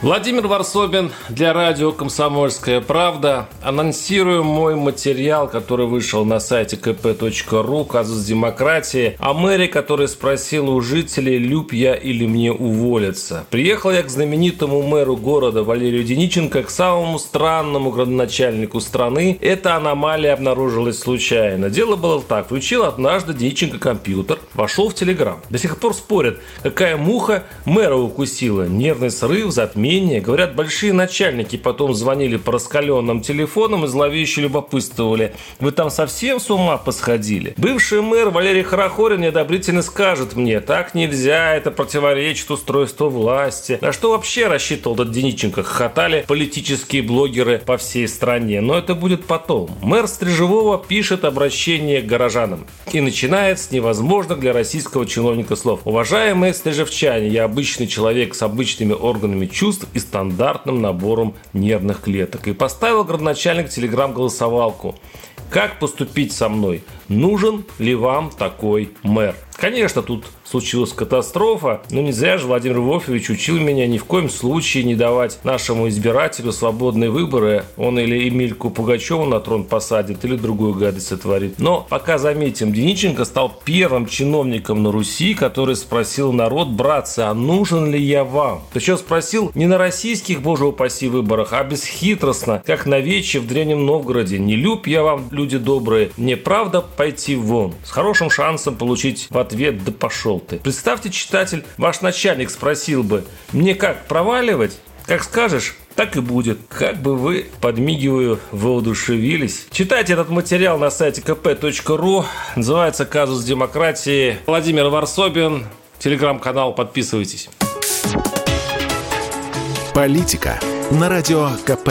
Владимир Варсобин для радио «Комсомольская правда». Анонсирую мой материал, который вышел на сайте kp.ru «Казус демократии» о мэре, который спросил у жителей, люб я или мне уволиться. Приехал я к знаменитому мэру города Валерию Дениченко, к самому странному градоначальнику страны. Эта аномалия обнаружилась случайно. Дело было так. Включил однажды Дениченко компьютер, вошел в Телеграм. До сих пор спорят, какая муха мэра укусила. Нервный срыв, затмение менее. Говорят, большие начальники потом звонили по раскаленным телефонам и зловеще любопытствовали. Вы там совсем с ума посходили? Бывший мэр Валерий Хорохорин неодобрительно скажет мне, так нельзя, это противоречит устройству власти. На что вообще рассчитывал этот Дениченко? Хохотали политические блогеры по всей стране. Но это будет потом. Мэр Стрижевого пишет обращение к горожанам. И начинает с невозможных для российского чиновника слов. Уважаемые стрижевчане, я обычный человек с обычными органами чувств, чувств и стандартным набором нервных клеток. И поставил градоначальник телеграм-голосовалку. Как поступить со мной? Нужен ли вам такой мэр? Конечно, тут случилась катастрофа, но не зря же Владимир Вольфович учил меня ни в коем случае не давать нашему избирателю свободные выборы. Он или Эмильку Пугачеву на трон посадит, или другую гадость сотворит. Но пока заметим, Дениченко стал первым чиновником на Руси, который спросил народ, братцы, а нужен ли я вам? Причем спросил не на российских, боже упаси, выборах, а бесхитростно, как на вече в Древнем Новгороде. Не люб я вам, люди добрые, не правда пойти вон. С хорошим шансом получить в ответ «да пошел ты». Представьте, читатель, ваш начальник спросил бы, мне как, проваливать? Как скажешь, так и будет. Как бы вы, подмигиваю, воодушевились. Читайте этот материал на сайте kp.ru. Называется «Казус демократии». Владимир Варсобин. Телеграм-канал. Подписывайтесь. Политика на Радио КП.